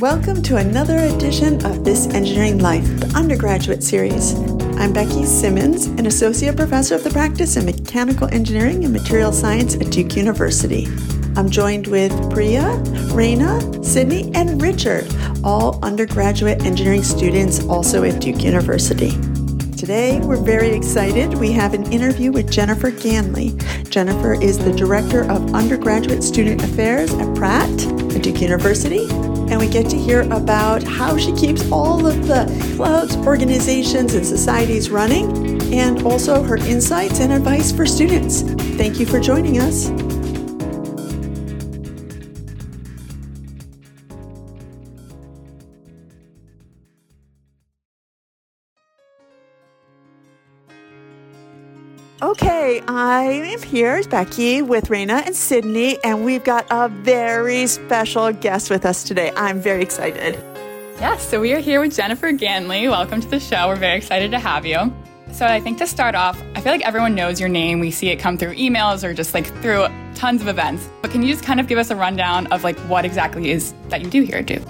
Welcome to another edition of This Engineering Life, the undergraduate series. I'm Becky Simmons, an associate professor of the practice in mechanical engineering and material science at Duke University. I'm joined with Priya, Raina, Sydney, and Richard, all undergraduate engineering students also at Duke University. Today, we're very excited. We have an interview with Jennifer Ganley. Jennifer is the Director of Undergraduate Student Affairs at Pratt at Duke University. And we get to hear about how she keeps all of the clubs, organizations, and societies running, and also her insights and advice for students. Thank you for joining us. Okay, I am here, Becky, with Raina and Sydney, and we've got a very special guest with us today. I'm very excited. Yes, so we are here with Jennifer Ganley. Welcome to the show. We're very excited to have you. So I think to start off, I feel like everyone knows your name. We see it come through emails or just like through tons of events. But can you just kind of give us a rundown of like what exactly is that you do here at Duke?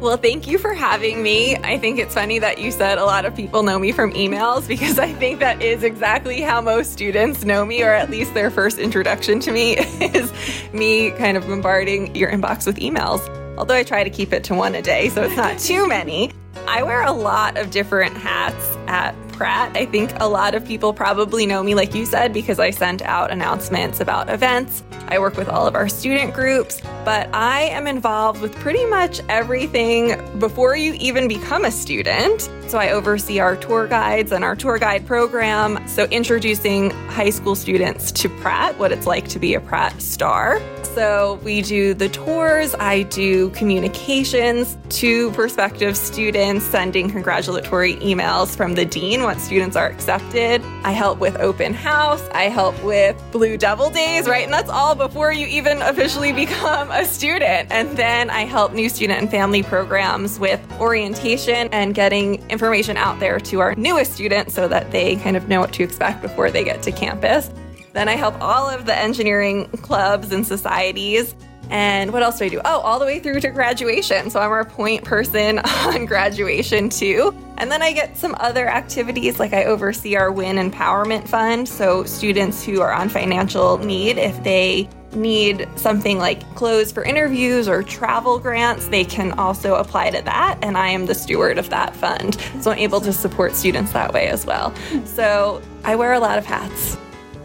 Well, thank you for having me. I think it's funny that you said a lot of people know me from emails because I think that is exactly how most students know me, or at least their first introduction to me is me kind of bombarding your inbox with emails. Although I try to keep it to one a day, so it's not too many. I wear a lot of different hats at Pratt. I think a lot of people probably know me, like you said, because I sent out announcements about events. I work with all of our student groups, but I am involved with pretty much everything before you even become a student. So I oversee our tour guides and our tour guide program. So introducing high school students to Pratt, what it's like to be a Pratt star. So we do the tours, I do communications to prospective students, sending congratulatory emails from the dean once students are accepted. I help with open house, I help with Blue Devil Days, right? And that's all before you even officially become a student. And then I help new student and family programs with orientation and getting information out there to our newest students so that they kind of know what to expect before they get to campus. Then I help all of the engineering clubs and societies. And what else do I do? Oh, all the way through to graduation. So I'm our point person on graduation too. And then I get some other activities like I oversee our WIN Empowerment Fund. So students who are on financial need, if they need something like clothes for interviews or travel grants, they can also apply to that. And I am the steward of that fund. So I'm able to support students that way as well. So I wear a lot of hats.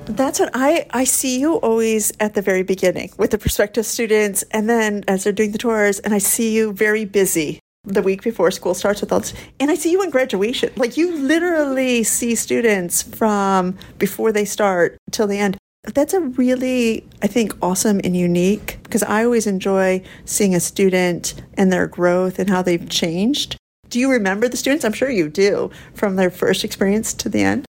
That's what I, I see you always at the very beginning with the prospective students, and then as they're doing the tours, and I see you very busy the week before school starts with this. And I see you in graduation. Like you literally see students from before they start till the end. That's a really, I think, awesome and unique because I always enjoy seeing a student and their growth and how they've changed. Do you remember the students? I'm sure you do from their first experience to the end.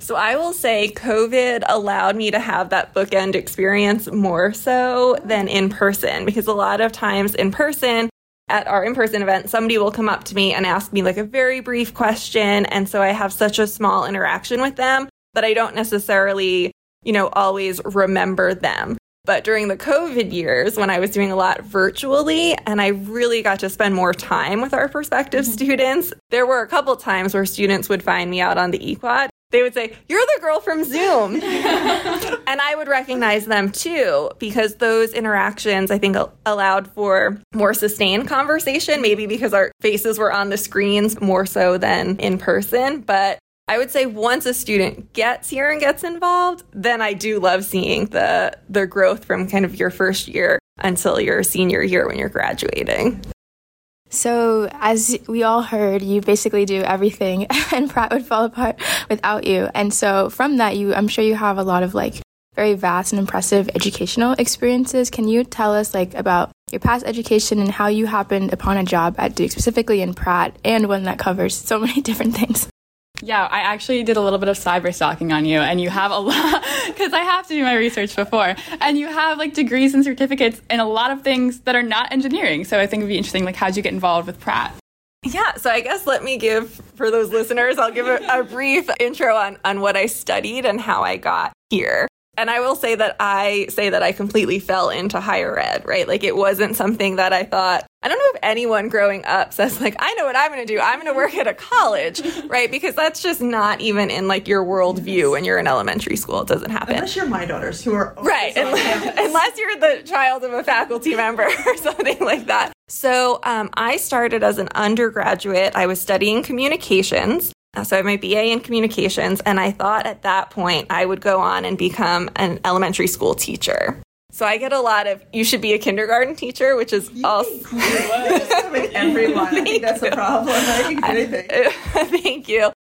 So I will say COVID allowed me to have that bookend experience more so than in person because a lot of times in person, at our in person event, somebody will come up to me and ask me like a very brief question. And so I have such a small interaction with them that I don't necessarily, you know, always remember them. But during the COVID years, when I was doing a lot virtually and I really got to spend more time with our prospective mm-hmm. students, there were a couple times where students would find me out on the equad. they would say, You're the girl from Zoom. and I would recognize them too, because those interactions, I think, allowed for more sustained conversation, maybe because our faces were on the screens more so than in person. But I would say once a student gets here and gets involved, then I do love seeing the the growth from kind of your first year until your senior year when you're graduating. So, as we all heard, you basically do everything, and Pratt would fall apart without you. And so, from that, you, I'm sure you have a lot of like very vast and impressive educational experiences. Can you tell us like about your past education and how you happened upon a job at Duke, specifically in Pratt, and one that covers so many different things? Yeah, I actually did a little bit of cyber stalking on you, and you have a lot because I have to do my research before, and you have like degrees and certificates in a lot of things that are not engineering. So I think it'd be interesting. Like, how'd you get involved with Pratt? Yeah, so I guess let me give for those listeners, I'll give a, a brief intro on on what I studied and how I got here. And I will say that I say that I completely fell into higher ed, right? Like it wasn't something that I thought, I don't know if anyone growing up says like, I know what I'm going to do. I'm going to work at a college, right? Because that's just not even in like your worldview when you're in elementary school. It doesn't happen. Unless you're my daughters who are right. Unless, unless you're the child of a faculty member or something like that. So um, I started as an undergraduate. I was studying communications. Uh, so I have my BA in communications, and I thought at that point I would go on and become an elementary school teacher. So I get a lot of you should be a kindergarten teacher, which is also everyone. I think that's the problem. Thank you.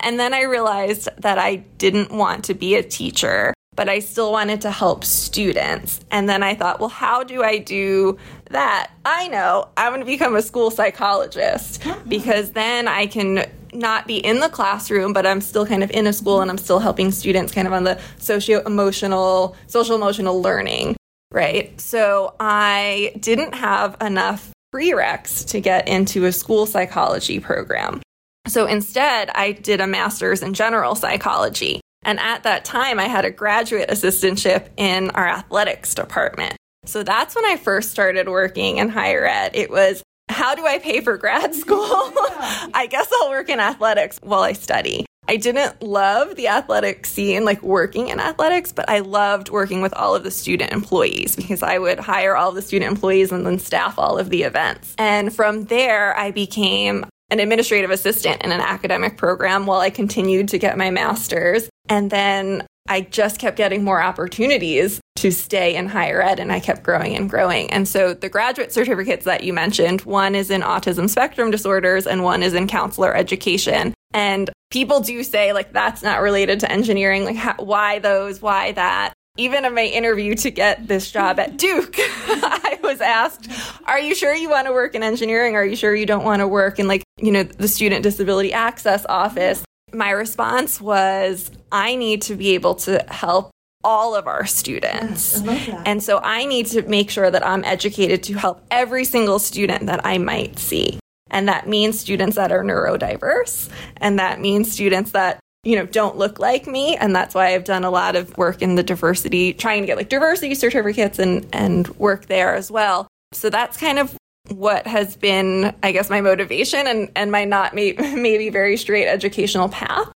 And then I realized that I didn't want to be a teacher, but I still wanted to help students. And then I thought, well, how do I do that? I know I'm going to become a school psychologist hmm. because then I can not be in the classroom, but I'm still kind of in a school and I'm still helping students kind of on the socio emotional, social emotional learning, right? So I didn't have enough prereqs to get into a school psychology program. So instead, I did a master's in general psychology. And at that time, I had a graduate assistantship in our athletics department. So that's when I first started working in higher ed. It was how do I pay for grad school? I guess I'll work in athletics while I study. I didn't love the athletic scene, like working in athletics, but I loved working with all of the student employees because I would hire all the student employees and then staff all of the events. And from there, I became an administrative assistant in an academic program while I continued to get my master's. And then I just kept getting more opportunities to stay in higher ed and I kept growing and growing. And so the graduate certificates that you mentioned, one is in autism spectrum disorders and one is in counselor education. And people do say like that's not related to engineering, like how, why those, why that. Even in my interview to get this job at Duke, I was asked, "Are you sure you want to work in engineering? Are you sure you don't want to work in like, you know, the student disability access office?" My response was, "I need to be able to help all of our students. and so I need to make sure that I'm educated to help every single student that I might see. And that means students that are neurodiverse. And that means students that, you know, don't look like me. And that's why I've done a lot of work in the diversity, trying to get like diversity certificates and, and work there as well. So that's kind of what has been, I guess, my motivation and, and my not may, maybe very straight educational path.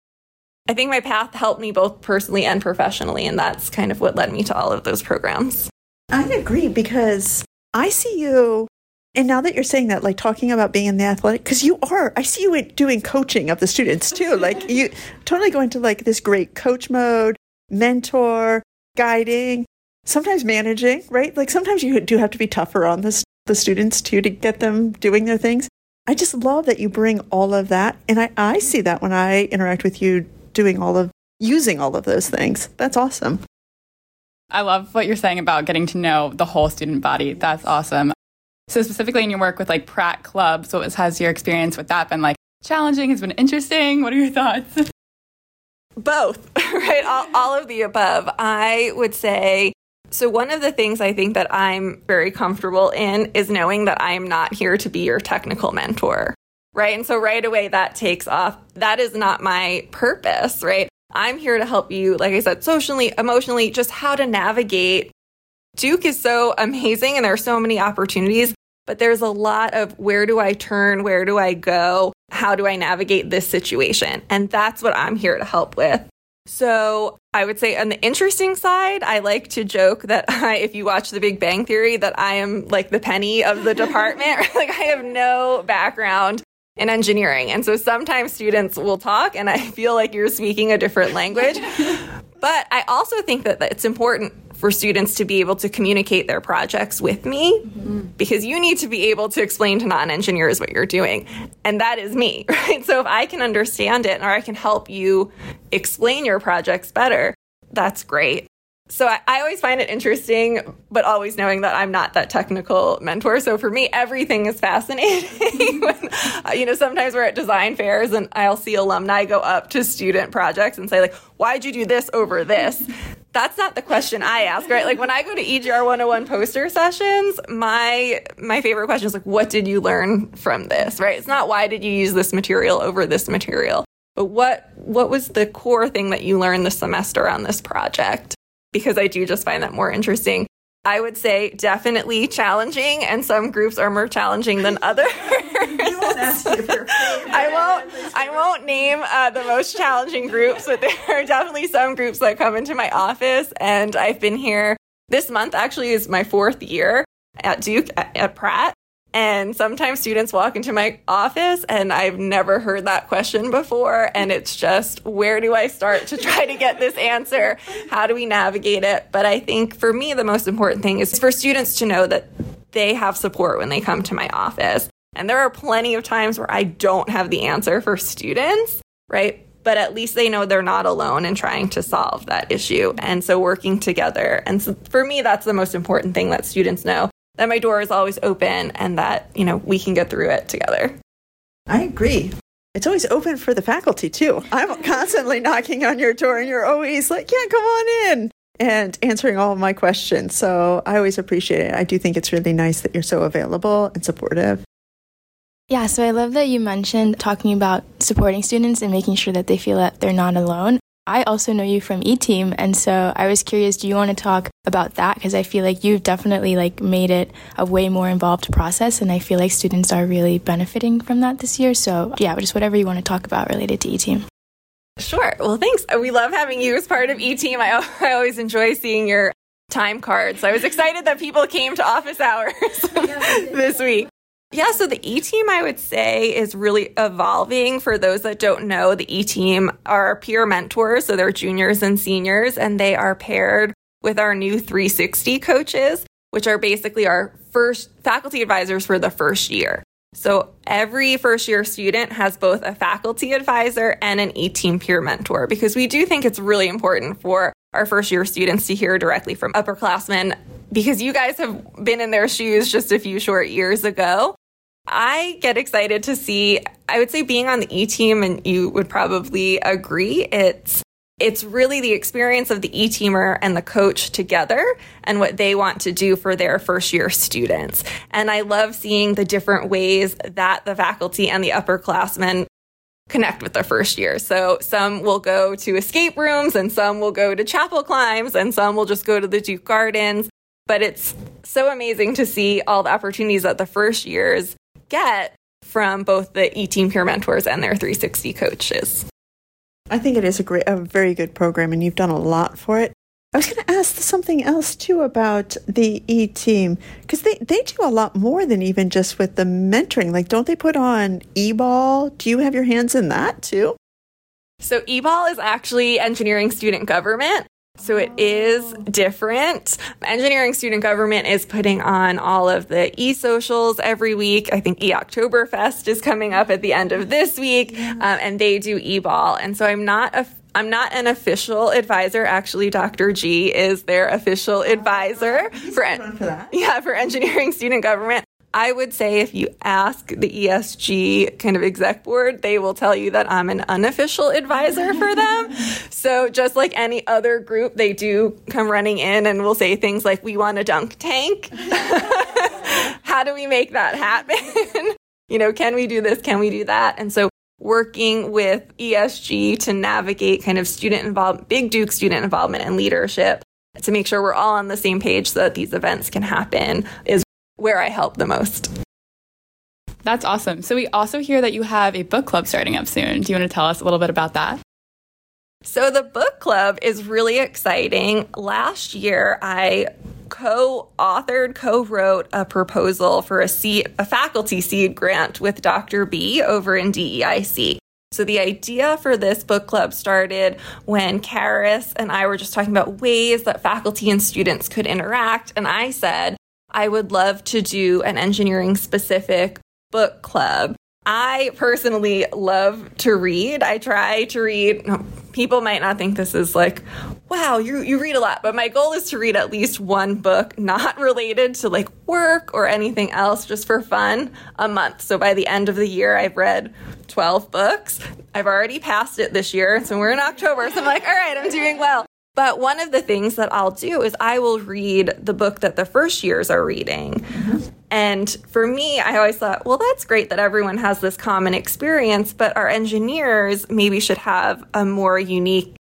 I think my path helped me both personally and professionally, and that's kind of what led me to all of those programs. I agree because I see you, and now that you're saying that, like talking about being in the athletic, because you are, I see you doing coaching of the students too. Like you totally go into like this great coach mode, mentor, guiding, sometimes managing, right? Like sometimes you do have to be tougher on the, the students too to get them doing their things. I just love that you bring all of that. And I, I see that when I interact with you doing all of using all of those things. That's awesome. I love what you're saying about getting to know the whole student body. That's awesome. So specifically in your work with like Pratt clubs, what has your experience with that been like? Challenging has been interesting. What are your thoughts? Both, right? All, all of the above. I would say so, one of the things I think that I'm very comfortable in is knowing that I'm not here to be your technical mentor right? And so right away that takes off. That is not my purpose, right? I'm here to help you, like I said, socially, emotionally, just how to navigate. Duke is so amazing and there are so many opportunities, but there's a lot of where do I turn? Where do I go? How do I navigate this situation? And that's what I'm here to help with. So I would say on the interesting side, I like to joke that I, if you watch The Big Bang Theory, that I am like the penny of the department. like I have no background in engineering. And so sometimes students will talk and I feel like you're speaking a different language. but I also think that it's important for students to be able to communicate their projects with me mm-hmm. because you need to be able to explain to non engineers what you're doing. And that is me, right? So if I can understand it or I can help you explain your projects better, that's great. So I, I, always find it interesting, but always knowing that I'm not that technical mentor. So for me, everything is fascinating. when, uh, you know, sometimes we're at design fairs and I'll see alumni go up to student projects and say like, why'd you do this over this? That's not the question I ask, right? Like when I go to EGR 101 poster sessions, my my favorite question is like, what did you learn from this, right? It's not why did you use this material over this material, but what what was the core thing that you learned this semester on this project? Because I do just find that more interesting. I would say definitely challenging, and some groups are more challenging than others. I won't. I won't name uh, the most challenging groups, but there are definitely some groups that come into my office, and I've been here. This month actually is my fourth year at Duke at, at Pratt, and sometimes students walk into my office and I've never heard that question before. And it's just, where do I start to try to get this answer? How do we navigate it? But I think for me, the most important thing is for students to know that they have support when they come to my office. And there are plenty of times where I don't have the answer for students, right? But at least they know they're not alone in trying to solve that issue. And so working together. And so for me, that's the most important thing that students know that my door is always open and that, you know, we can get through it together. I agree. It's always open for the faculty too. I'm constantly knocking on your door and you're always like, yeah, come on in and answering all of my questions. So I always appreciate it. I do think it's really nice that you're so available and supportive. Yeah, so I love that you mentioned talking about supporting students and making sure that they feel that they're not alone. I also know you from E-Team, and so I was curious, do you want to talk about that? Because I feel like you've definitely like made it a way more involved process, and I feel like students are really benefiting from that this year. So yeah, just whatever you want to talk about related to E-Team. Sure. Well, thanks. We love having you as part of E-Team. I, I always enjoy seeing your time cards. I was excited that people came to office hours this week. Yeah, so the E team, I would say, is really evolving. For those that don't know, the E team are peer mentors. So they're juniors and seniors, and they are paired with our new 360 coaches, which are basically our first faculty advisors for the first year. So every first year student has both a faculty advisor and an E team peer mentor because we do think it's really important for our first year students to hear directly from upperclassmen because you guys have been in their shoes just a few short years ago. I get excited to see, I would say being on the E team, and you would probably agree, it's it's really the experience of the e-teamer and the coach together and what they want to do for their first year students. And I love seeing the different ways that the faculty and the upperclassmen connect with their first year. So some will go to escape rooms and some will go to chapel climbs and some will just go to the Duke Gardens. But it's so amazing to see all the opportunities that the first years get from both the e-team peer mentors and their 360 coaches. I think it is a great, a very good program, and you've done a lot for it. I was going to ask something else too about the E team because they, they do a lot more than even just with the mentoring. Like, don't they put on e ball? Do you have your hands in that too? So, e ball is actually engineering student government. So it is different. Engineering Student Government is putting on all of the e-socials every week. I think e-Oktoberfest is coming up at the end of this week, um, and they do e-ball. And so I'm not a I'm not an official advisor. Actually, Dr. G is their official advisor for, for yeah for engineering student government. I would say if you ask the ESG kind of exec board, they will tell you that I'm an unofficial advisor for them. so just like any other group, they do come running in and will say things like, we want a dunk tank. How do we make that happen? you know, can we do this? Can we do that? And so working with ESG to navigate kind of student involvement, big Duke student involvement and leadership to make sure we're all on the same page so that these events can happen is where I help the most. That's awesome. So, we also hear that you have a book club starting up soon. Do you want to tell us a little bit about that? So, the book club is really exciting. Last year, I co authored, co wrote a proposal for a, seed, a faculty seed grant with Dr. B over in DEIC. So, the idea for this book club started when Karis and I were just talking about ways that faculty and students could interact. And I said, I would love to do an engineering specific book club. I personally love to read. I try to read. People might not think this is like, wow, you, you read a lot, but my goal is to read at least one book not related to like work or anything else, just for fun, a month. So by the end of the year, I've read 12 books. I've already passed it this year. So we're in October. So I'm like, all right, I'm doing well. But one of the things that I'll do is I will read the book that the first years are reading. Mm-hmm. And for me, I always thought, well, that's great that everyone has this common experience, but our engineers maybe should have a more unique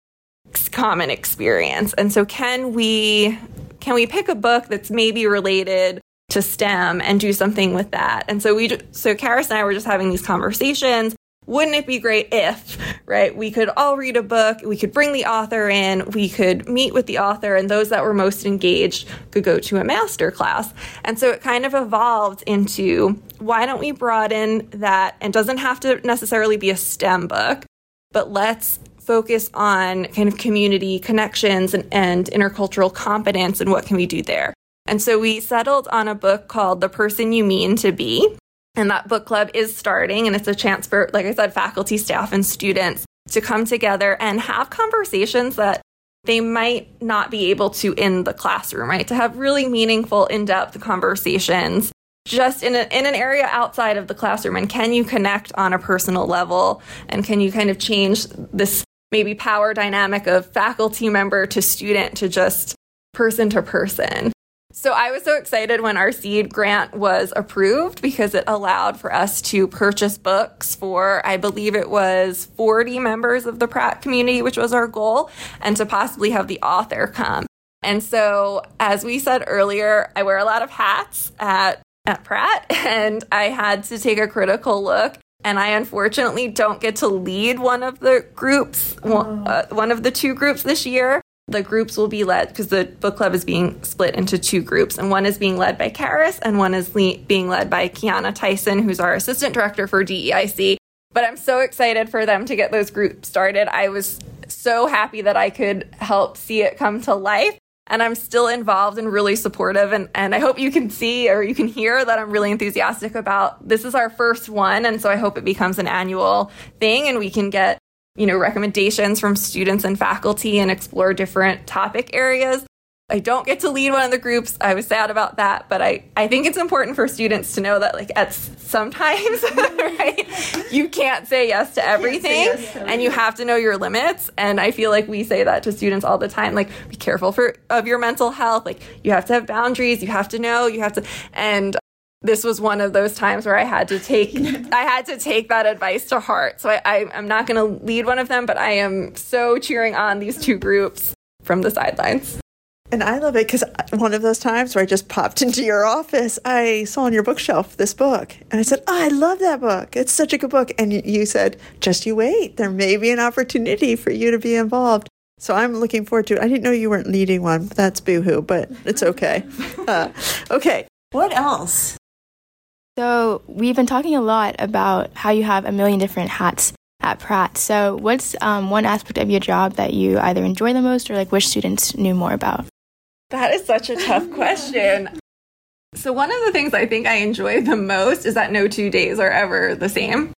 common experience. And so can we can we pick a book that's maybe related to STEM and do something with that? And so we so Karis and I were just having these conversations. Wouldn't it be great if, right, we could all read a book, we could bring the author in, we could meet with the author, and those that were most engaged could go to a master class. And so it kind of evolved into why don't we broaden that and doesn't have to necessarily be a STEM book, but let's focus on kind of community connections and, and intercultural competence and what can we do there. And so we settled on a book called The Person You Mean to Be. And that book club is starting, and it's a chance for, like I said, faculty, staff, and students to come together and have conversations that they might not be able to in the classroom, right? To have really meaningful, in depth conversations just in, a, in an area outside of the classroom. And can you connect on a personal level? And can you kind of change this maybe power dynamic of faculty member to student to just person to person. So I was so excited when our seed grant was approved because it allowed for us to purchase books for, I believe it was 40 members of the Pratt community, which was our goal, and to possibly have the author come. And so, as we said earlier, I wear a lot of hats at, at Pratt, and I had to take a critical look and I unfortunately don't get to lead one of the groups, one, uh, one of the two groups this year. The groups will be led because the book club is being split into two groups, and one is being led by Karis, and one is le- being led by Kiana Tyson, who's our assistant director for DEIC. But I'm so excited for them to get those groups started. I was so happy that I could help see it come to life and I'm still involved and really supportive. And, and I hope you can see or you can hear that I'm really enthusiastic about this is our first one. And so I hope it becomes an annual thing and we can get, you know, recommendations from students and faculty and explore different topic areas. I don't get to lead one of the groups. I was sad about that, but I, I think it's important for students to know that like at sometimes right you can't say yes to everything yes to and you have to know your limits. And I feel like we say that to students all the time like be careful for of your mental health. Like you have to have boundaries. You have to know. You have to and this was one of those times where I had to take I had to take that advice to heart. So I, I am not going to lead one of them, but I am so cheering on these two groups from the sidelines. And I love it because one of those times where I just popped into your office, I saw on your bookshelf this book. And I said, oh, I love that book. It's such a good book. And you said, just you wait. There may be an opportunity for you to be involved. So I'm looking forward to it. I didn't know you weren't leading one. That's boohoo, but it's okay. Uh, okay. What else? So we've been talking a lot about how you have a million different hats at Pratt. So what's um, one aspect of your job that you either enjoy the most or like wish students knew more about? That is such a tough question. So, one of the things I think I enjoy the most is that no two days are ever the same.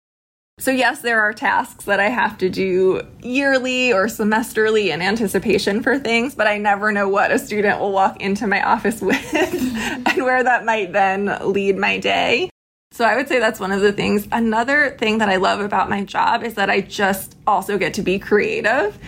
So, yes, there are tasks that I have to do yearly or semesterly in anticipation for things, but I never know what a student will walk into my office with and where that might then lead my day. So, I would say that's one of the things. Another thing that I love about my job is that I just also get to be creative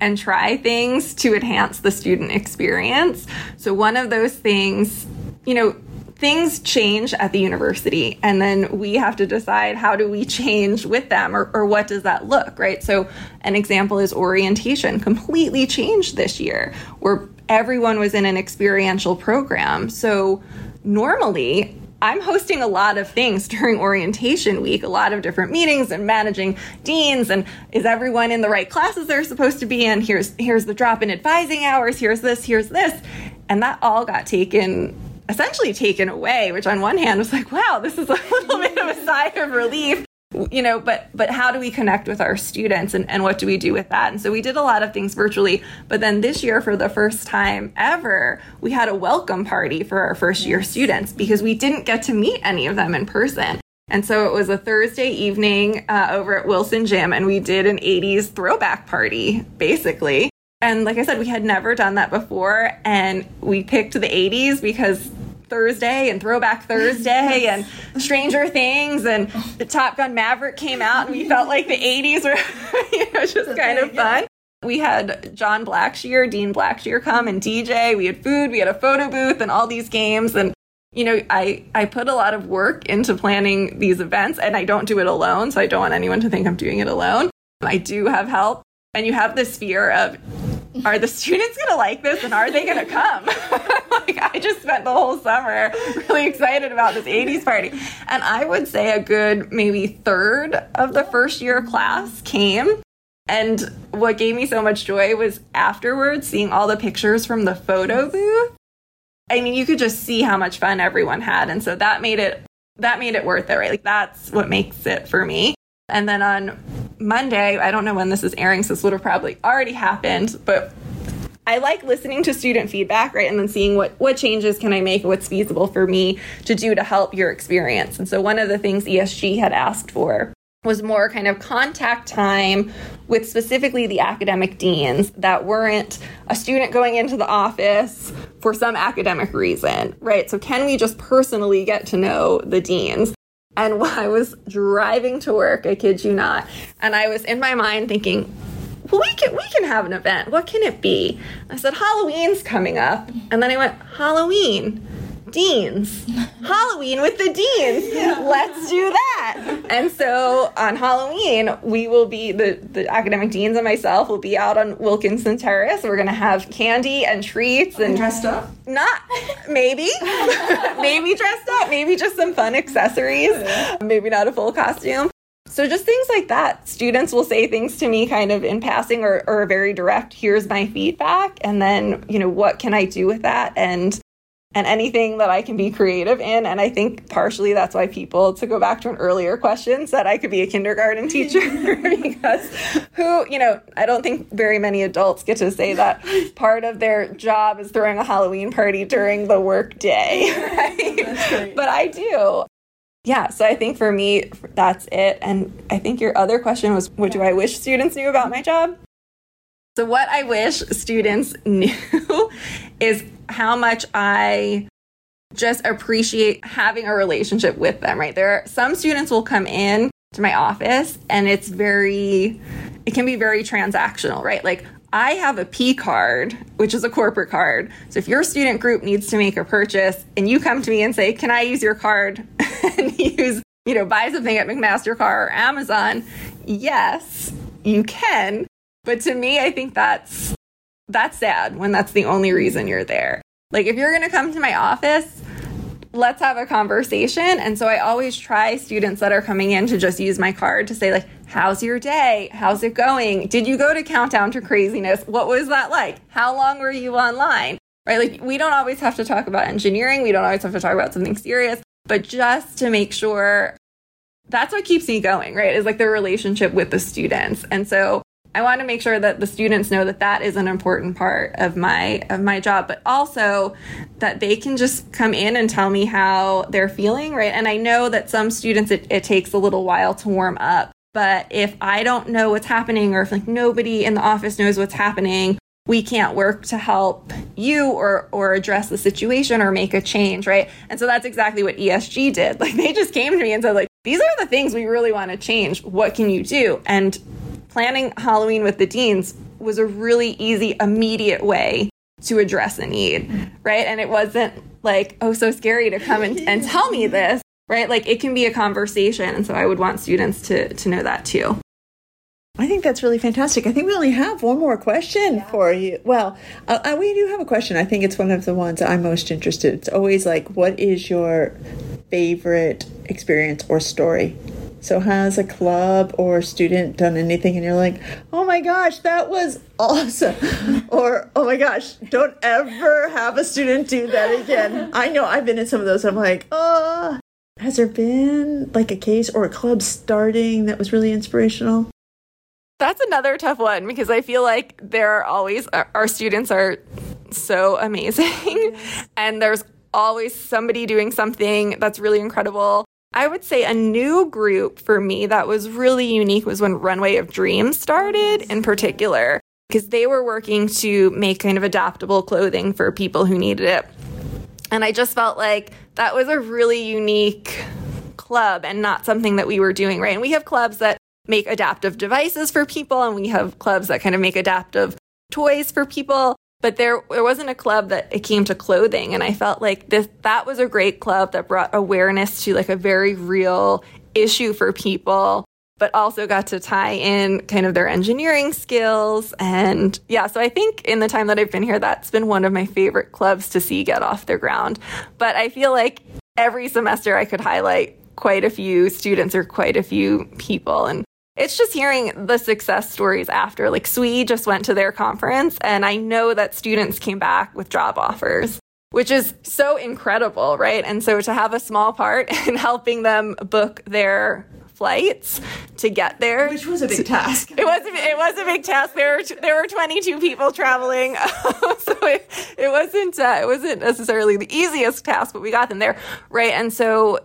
and try things to enhance the student experience. So, one of those things, you know, things change at the university and then we have to decide how do we change with them or, or what does that look right so an example is orientation completely changed this year where everyone was in an experiential program so normally I'm hosting a lot of things during orientation week, a lot of different meetings and managing deans and is everyone in the right classes they're supposed to be in? Here's here's the drop in advising hours, here's this, here's this. And that all got taken essentially taken away, which on one hand was like, wow, this is a little bit of a sigh of relief you know but but how do we connect with our students and, and what do we do with that and so we did a lot of things virtually but then this year for the first time ever we had a welcome party for our first year students because we didn't get to meet any of them in person and so it was a Thursday evening uh, over at Wilson Gym, and we did an 80s throwback party, basically. And like I said, we had never done that before. And we picked the 80s because Thursday and Throwback Thursday and Stranger Things and the Top Gun Maverick came out and we felt like the 80s were you know just kind of fun. We had John Blackshear, Dean Blackshear come and DJ. We had food, we had a photo booth and all these games and you know, I I put a lot of work into planning these events and I don't do it alone, so I don't want anyone to think I'm doing it alone. I do have help. And you have this fear of are the students going to like this and are they going to come? like, I just spent the whole summer really excited about this 80s party. And I would say a good maybe third of the first year class came. And what gave me so much joy was afterwards seeing all the pictures from the photo booth. I mean, you could just see how much fun everyone had. And so that made it that made it worth it, right? Like that's what makes it for me. And then on Monday, I don't know when this is airing, so this would have probably already happened, but I like listening to student feedback, right? And then seeing what what changes can I make, what's feasible for me to do to help your experience. And so one of the things ESG had asked for was more kind of contact time with specifically the academic deans that weren't a student going into the office for some academic reason, right? So, can we just personally get to know the deans? And while I was driving to work, I kid you not, and I was in my mind thinking, well, we can we can have an event. What can it be? I said Halloween's coming up, and then I went Halloween deans. Halloween with the deans. Yeah. Let's do that. And so on Halloween, we will be the, the academic deans and myself will be out on Wilkinson Terrace. We're gonna have candy and treats and dressed up. Not maybe, maybe dressed up. Maybe just some fun accessories. Yeah. Maybe not a full costume. So just things like that. Students will say things to me kind of in passing or, or very direct, here's my feedback. And then, you know, what can I do with that? And and anything that I can be creative in. And I think partially that's why people, to go back to an earlier question, said I could be a kindergarten teacher because who, you know, I don't think very many adults get to say that part of their job is throwing a Halloween party during the work day. Right? But I do. Yeah, so I think for me, that's it. And I think your other question was what do I wish students knew about my job? So, what I wish students knew is how much I just appreciate having a relationship with them, right? There are some students will come in to my office and it's very, it can be very transactional, right? Like, I have a P card, which is a corporate card. So if your student group needs to make a purchase and you come to me and say, Can I use your card and use, you know, buy something at McMaster-Carr or Amazon? Yes, you can. But to me, I think that's that's sad when that's the only reason you're there. Like if you're going to come to my office, let's have a conversation. And so I always try students that are coming in to just use my card to say like, "How's your day? How's it going? Did you go to Countdown to Craziness? What was that like? How long were you online?" Right? Like we don't always have to talk about engineering, we don't always have to talk about something serious, but just to make sure that's what keeps me going, right? Is like the relationship with the students. And so I want to make sure that the students know that that is an important part of my of my job, but also that they can just come in and tell me how they're feeling, right? And I know that some students it, it takes a little while to warm up, but if I don't know what's happening or if like nobody in the office knows what's happening, we can't work to help you or or address the situation or make a change, right? And so that's exactly what ESG did. Like they just came to me and said like these are the things we really want to change. What can you do? And planning Halloween with the deans was a really easy, immediate way to address a need, right? And it wasn't like, oh, so scary to come and, and tell me this, right? Like it can be a conversation. And so I would want students to, to know that too. I think that's really fantastic. I think we only have one more question yeah. for you. Well, uh, uh, we do have a question. I think it's one of the ones I'm most interested. It's always like, what is your favorite experience or story so, has a club or student done anything and you're like, oh my gosh, that was awesome? or, oh my gosh, don't ever have a student do that again. I know I've been in some of those. I'm like, oh, has there been like a case or a club starting that was really inspirational? That's another tough one because I feel like there are always, our students are so amazing. and there's always somebody doing something that's really incredible. I would say a new group for me that was really unique was when Runway of Dreams started in particular, because they were working to make kind of adaptable clothing for people who needed it. And I just felt like that was a really unique club and not something that we were doing, right? And we have clubs that make adaptive devices for people, and we have clubs that kind of make adaptive toys for people but there there wasn't a club that it came to clothing and i felt like this that was a great club that brought awareness to like a very real issue for people but also got to tie in kind of their engineering skills. And yeah, so I think in the time that I've been here, that's been one of my favorite clubs to see get off their ground. But I feel like every semester I could highlight quite a few students or quite a few people. And it's just hearing the success stories after. Like, SWE just went to their conference, and I know that students came back with job offers which is so incredible, right? And so to have a small part in helping them book their flights to get there, which was a big task. It was a, it was a big task. There were there were 22 people traveling, so it, it wasn't uh, it wasn't necessarily the easiest task, but we got them there, right? And so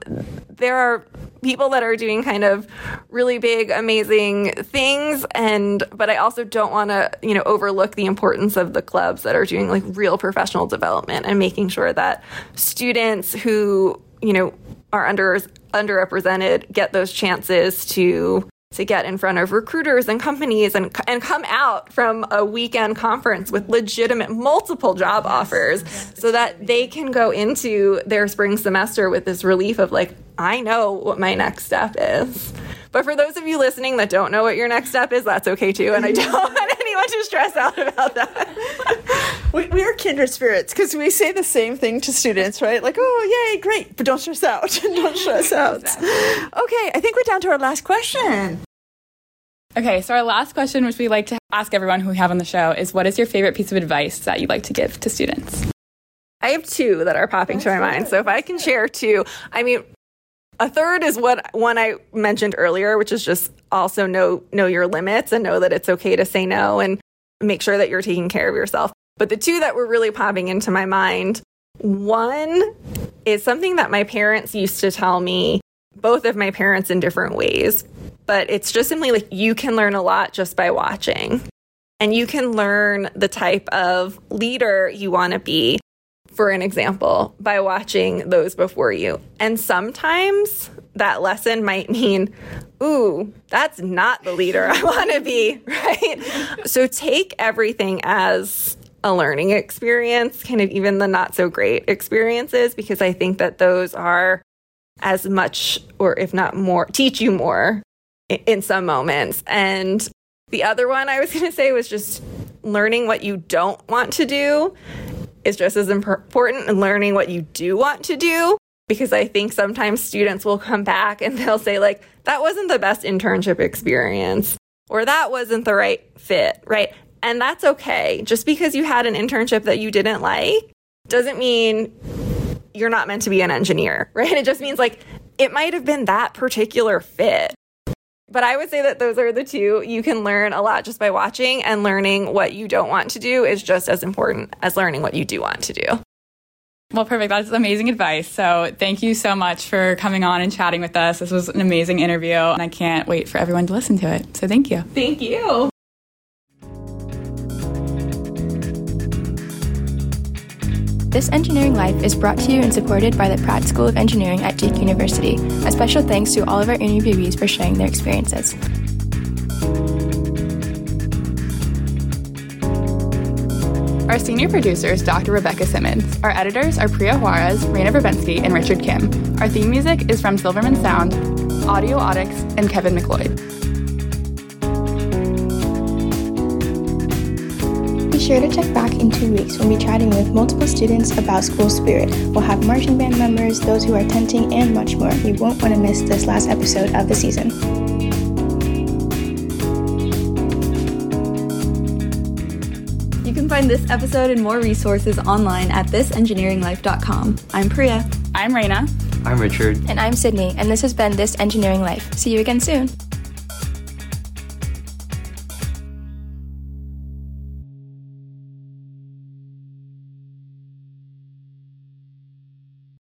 there are people that are doing kind of really big amazing things. And but I also don't want to you know overlook the importance of the clubs that are doing like real professional development and making sure that students who you know are under underrepresented get those chances to to get in front of recruiters and companies and and come out from a weekend conference with legitimate multiple job offers so that they can go into their spring semester with this relief of like I know what my next step is. But for those of you listening that don't know what your next step is, that's okay too. And I don't anyone to stress out about that. we, we are kindred spirits because we say the same thing to students, right? Like, oh, yay, great, but don't stress out. don't stress out. Okay, I think we're down to our last question. Okay, so our last question, which we like to ask everyone who we have on the show, is what is your favorite piece of advice that you'd like to give to students? I have two that are popping That's to my good. mind. So if I can share two, I mean, a third is what one I mentioned earlier, which is just also know know your limits and know that it's okay to say no and make sure that you're taking care of yourself. But the two that were really popping into my mind, one is something that my parents used to tell me, both of my parents in different ways. But it's just simply like you can learn a lot just by watching. And you can learn the type of leader you want to be for an example, by watching those before you. And sometimes that lesson might mean, ooh, that's not the leader I want to be, right? So take everything as a learning experience, kind of even the not so great experiences, because I think that those are as much, or if not more, teach you more in some moments. And the other one I was going to say was just learning what you don't want to do is just as important in learning what you do want to do because I think sometimes students will come back and they'll say, like, that wasn't the best internship experience or that wasn't the right fit, right? And that's okay. Just because you had an internship that you didn't like doesn't mean you're not meant to be an engineer, right? It just means like it might have been that particular fit. But I would say that those are the two. You can learn a lot just by watching, and learning what you don't want to do is just as important as learning what you do want to do. Well, perfect. That's amazing advice. So, thank you so much for coming on and chatting with us. This was an amazing interview, and I can't wait for everyone to listen to it. So, thank you. Thank you. This Engineering Life is brought to you and supported by the Pratt School of Engineering at Duke University. A special thanks to all of our interviewees for sharing their experiences. Our senior producer is Dr. Rebecca Simmons. Our editors are Priya Juarez, Raina Verbensky, and Richard Kim. Our theme music is from Silverman Sound, Audionautix, and Kevin MacLeod. Sure to check back in two weeks when we'll be chatting with multiple students about school spirit. We'll have marching band members, those who are tenting, and much more. You won't want to miss this last episode of the season. You can find this episode and more resources online at thisengineeringlife.com. I'm Priya. I'm Raina. I'm Richard. And I'm Sydney, and this has been This Engineering Life. See you again soon.